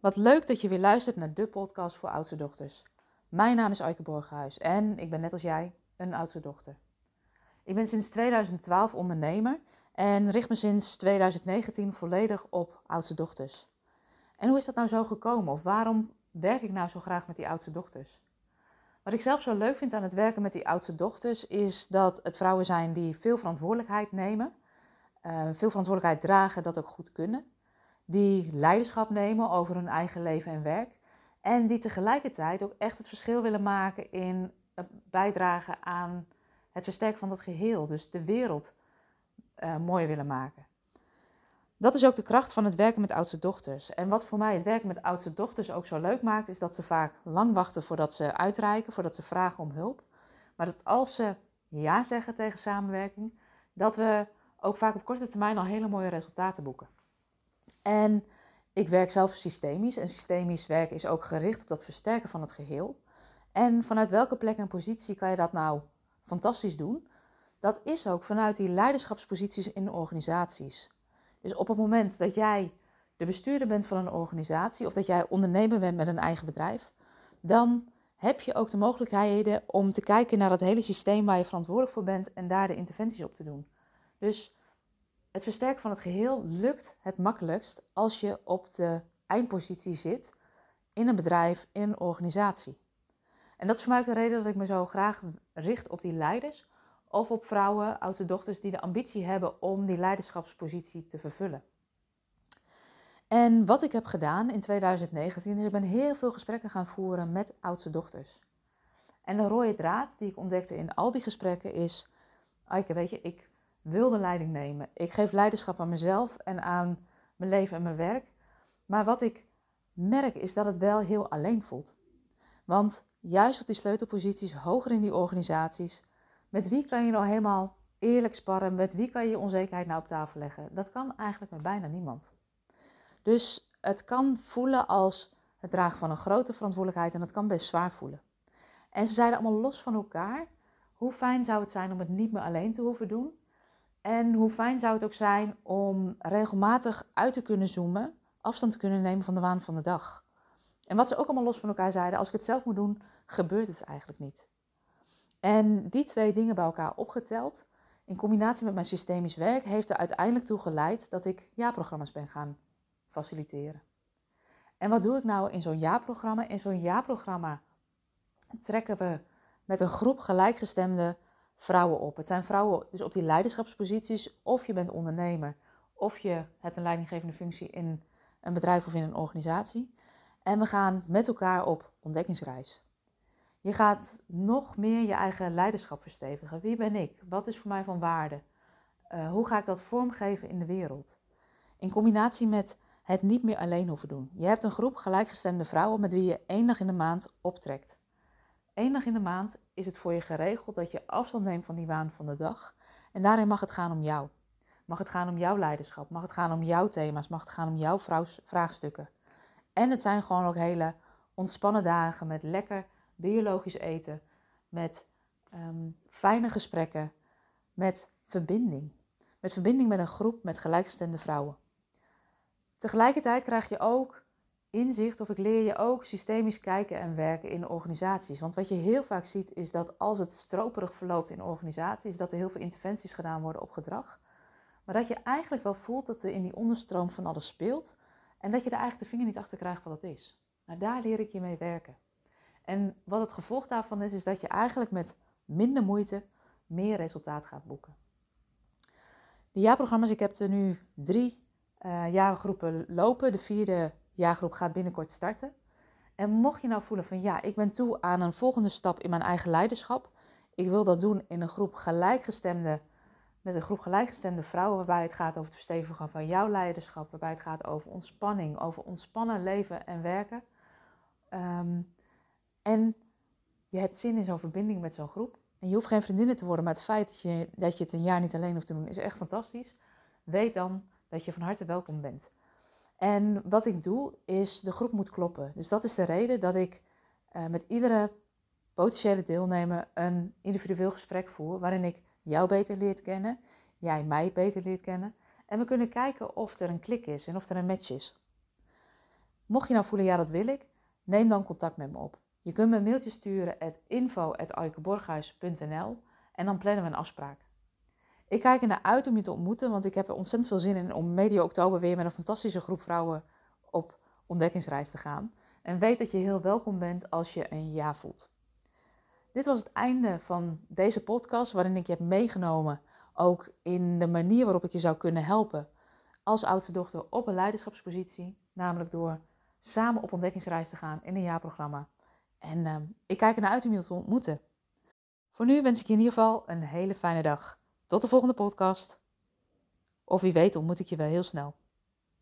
Wat leuk dat je weer luistert naar de podcast voor oudste dochters. Mijn naam is Aike Borghuis en ik ben net als jij een oudste dochter. Ik ben sinds 2012 ondernemer en richt me sinds 2019 volledig op oudste dochters. En hoe is dat nou zo gekomen of waarom werk ik nou zo graag met die oudste dochters? Wat ik zelf zo leuk vind aan het werken met die oudste dochters is dat het vrouwen zijn die veel verantwoordelijkheid nemen, uh, veel verantwoordelijkheid dragen, dat ook goed kunnen die leiderschap nemen over hun eigen leven en werk. En die tegelijkertijd ook echt het verschil willen maken in bijdragen aan het versterken van dat geheel. Dus de wereld uh, mooier willen maken. Dat is ook de kracht van het werken met oudste dochters. En wat voor mij het werken met oudste dochters ook zo leuk maakt, is dat ze vaak lang wachten voordat ze uitreiken, voordat ze vragen om hulp. Maar dat als ze ja zeggen tegen samenwerking, dat we ook vaak op korte termijn al hele mooie resultaten boeken. En ik werk zelf systemisch. En systemisch werken is ook gericht op dat versterken van het geheel. En vanuit welke plek en positie kan je dat nou fantastisch doen? Dat is ook vanuit die leiderschapsposities in organisaties. Dus op het moment dat jij de bestuurder bent van een organisatie of dat jij ondernemer bent met een eigen bedrijf, dan heb je ook de mogelijkheden om te kijken naar het hele systeem waar je verantwoordelijk voor bent en daar de interventies op te doen. Dus het versterken van het geheel lukt het makkelijkst als je op de eindpositie zit in een bedrijf, in een organisatie. En dat is voor mij ook de reden dat ik me zo graag richt op die leiders of op vrouwen, oudste dochters die de ambitie hebben om die leiderschapspositie te vervullen. En wat ik heb gedaan in 2019 is ik ben heel veel gesprekken gaan voeren met oudste dochters. En de rode draad die ik ontdekte in al die gesprekken is, Aike, weet je, ik wil de leiding nemen. Ik geef leiderschap aan mezelf en aan mijn leven en mijn werk. Maar wat ik merk is dat het wel heel alleen voelt. Want juist op die sleutelposities, hoger in die organisaties, met wie kan je nou helemaal eerlijk sparren? Met wie kan je je onzekerheid nou op tafel leggen? Dat kan eigenlijk met bijna niemand. Dus het kan voelen als het dragen van een grote verantwoordelijkheid en dat kan best zwaar voelen. En ze zeiden allemaal los van elkaar. Hoe fijn zou het zijn om het niet meer alleen te hoeven doen? En hoe fijn zou het ook zijn om regelmatig uit te kunnen zoomen, afstand te kunnen nemen van de waan van de dag. En wat ze ook allemaal los van elkaar zeiden, als ik het zelf moet doen, gebeurt het eigenlijk niet. En die twee dingen bij elkaar opgeteld, in combinatie met mijn systemisch werk, heeft er uiteindelijk toe geleid dat ik jaarprogramma's ben gaan faciliteren. En wat doe ik nou in zo'n jaarprogramma? In zo'n jaarprogramma trekken we met een groep gelijkgestemde vrouwen op. Het zijn vrouwen dus op die leiderschapsposities, of je bent ondernemer, of je hebt een leidinggevende functie in een bedrijf of in een organisatie. En we gaan met elkaar op ontdekkingsreis. Je gaat nog meer je eigen leiderschap verstevigen. Wie ben ik? Wat is voor mij van waarde? Uh, hoe ga ik dat vormgeven in de wereld? In combinatie met het niet meer alleen hoeven doen. Je hebt een groep gelijkgestemde vrouwen met wie je één dag in de maand optrekt. Eén dag in de maand is het voor je geregeld dat je afstand neemt van die waan van de dag. En daarin mag het gaan om jou. Mag het gaan om jouw leiderschap. Mag het gaan om jouw thema's. Mag het gaan om jouw vraagstukken. En het zijn gewoon ook hele ontspannen dagen met lekker biologisch eten. Met um, fijne gesprekken. Met verbinding. Met verbinding met een groep met gelijkgestemde vrouwen. Tegelijkertijd krijg je ook inzicht of ik leer je ook systemisch kijken en werken in organisaties. Want wat je heel vaak ziet is dat als het stroperig verloopt in organisaties, dat er heel veel interventies gedaan worden op gedrag. Maar dat je eigenlijk wel voelt dat er in die onderstroom van alles speelt en dat je er eigenlijk de vinger niet achter krijgt wat het is. Nou, daar leer ik je mee werken. En wat het gevolg daarvan is, is dat je eigenlijk met minder moeite meer resultaat gaat boeken. De jaarprogramma's, ik heb er nu drie uh, jaargroepen lopen. De vierde jaargroep gaat binnenkort starten. En mocht je nou voelen van ja, ik ben toe aan een volgende stap in mijn eigen leiderschap. Ik wil dat doen in een groep gelijkgestemde, met een groep gelijkgestemde vrouwen, waarbij het gaat over het verstevigen van jouw leiderschap, waarbij het gaat over ontspanning, over ontspannen leven en werken. Ehm, en je hebt zin in zo'n verbinding met zo'n groep. En je hoeft geen vriendinnen te worden, maar het feit dat je, dat je het een jaar niet alleen hoeft te doen, is echt fantastisch. Weet dan dat je van harte welkom bent. En wat ik doe, is de groep moet kloppen. Dus dat is de reden dat ik uh, met iedere potentiële deelnemer een individueel gesprek voer, waarin ik jou beter leert kennen, jij mij beter leert kennen. En we kunnen kijken of er een klik is en of er een match is. Mocht je nou voelen, ja dat wil ik, neem dan contact met me op. Je kunt me een mailtje sturen at info.aikeborghuis.nl en dan plannen we een afspraak. Ik kijk er naar uit om je te ontmoeten, want ik heb er ontzettend veel zin in om medio oktober weer met een fantastische groep vrouwen op ontdekkingsreis te gaan. En weet dat je heel welkom bent als je een ja voelt. Dit was het einde van deze podcast, waarin ik je heb meegenomen, ook in de manier waarop ik je zou kunnen helpen als oudste dochter op een leiderschapspositie, namelijk door samen op ontdekkingsreis te gaan in een jaarprogramma. En uh, ik kijk ernaar uit om je te ontmoeten. Voor nu wens ik je in ieder geval een hele fijne dag. Tot de volgende podcast. Of wie weet ontmoet ik je wel heel snel.